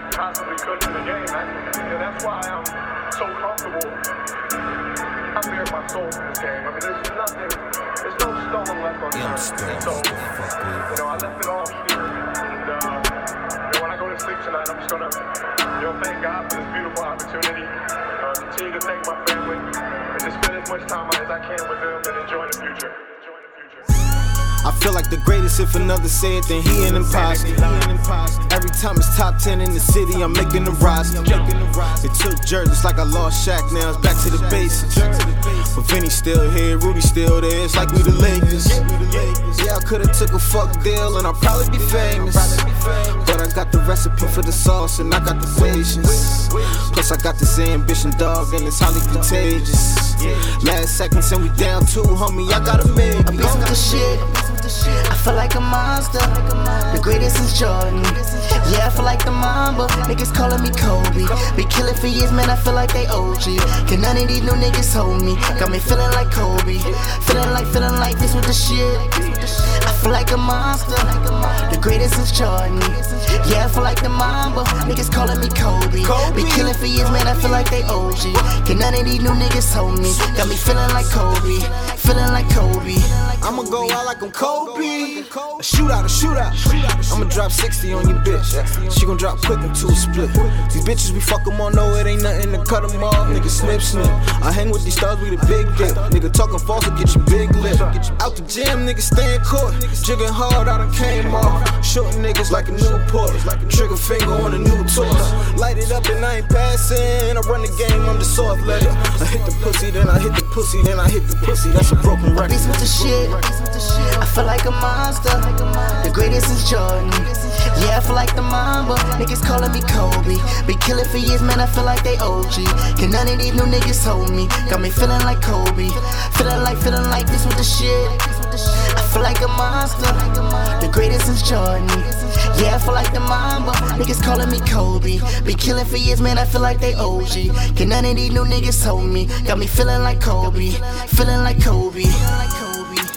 good in the game. That, and that's why I'm so comfortable. I bare my soul in this game. I mean, there's nothing, there's no stone left unturned. So, you know, I left it all here. And, uh, you know, when I go to sleep tonight, I'm just gonna, you know, thank God for this beautiful opportunity. Uh, continue to thank my family, and just spend as much time as I can with them and enjoy the future. Enjoy the future. I feel like the greatest if another said, then he an imposter. Every time it's top 10 in the city, I'm making the roster. It took jerseys like I lost Shaq, now it's back to the basics. But Vinny's still here, Rudy's still there, it's like we the Lakers. Yeah, I could've took a fuck deal and I'd probably be famous. But I got the recipe for the sauce and I got the patience. Plus, I got this ambition, dog, and it's highly contagious. Last seconds and we down two, homie, I gotta make I'm the shit. I feel like a monster. The greatest since Jordan. Yeah, I feel like the Mamba. Niggas calling me Kobe. Be killing for years, man. I feel like they OG. Can none of these new niggas hold me? Got me feeling like Kobe. Feeling like, feeling like this with the shit. I feel like a monster. The greatest is Jordan. Yeah, I feel like the Mamba. Niggas calling me Kobe. Be killing for years, man. I feel like they OG. Can none of these new niggas hold me? Got me feeling like Kobe. Feeling like Kobe. I'ma go out like I'm Kobe. A shootout, a shootout. I'ma drop 60 on your bitch. She gon' drop quick into a split. These bitches we fuck 'em on, no, it ain't nothing to cut 'em off. Nigga snip snip. I hang with these stars, we the big dip. Nigga talking false will get you big. Out the gym, nigga stay in court. Jigging hard, I done came off. Short niggas like a Newport. Trigger finger on a new torch. Light it up and I ain't passing. I run the game, I'm the soft letter. I hit the pussy, then I hit the pussy, then I hit the pussy. That's a broken record. beast with the shit. I feel like a monster. The greatest is Jordan. Feel like the Mamba. Niggas calling me Kobe. Be killing for years, man. I feel like they OG. Can none of these new niggas hold me? Got me feeling like Kobe. Feeling like, feeling like this with the shit. I feel like a monster. The greatest since Jordan. Yeah, I feel like the Mamba. Niggas calling me Kobe. Be killing for years, man. I feel like they OG. Can none of these new niggas hold me? Got me feeling like Kobe. Feeling like Kobe. Feeling like Kobe.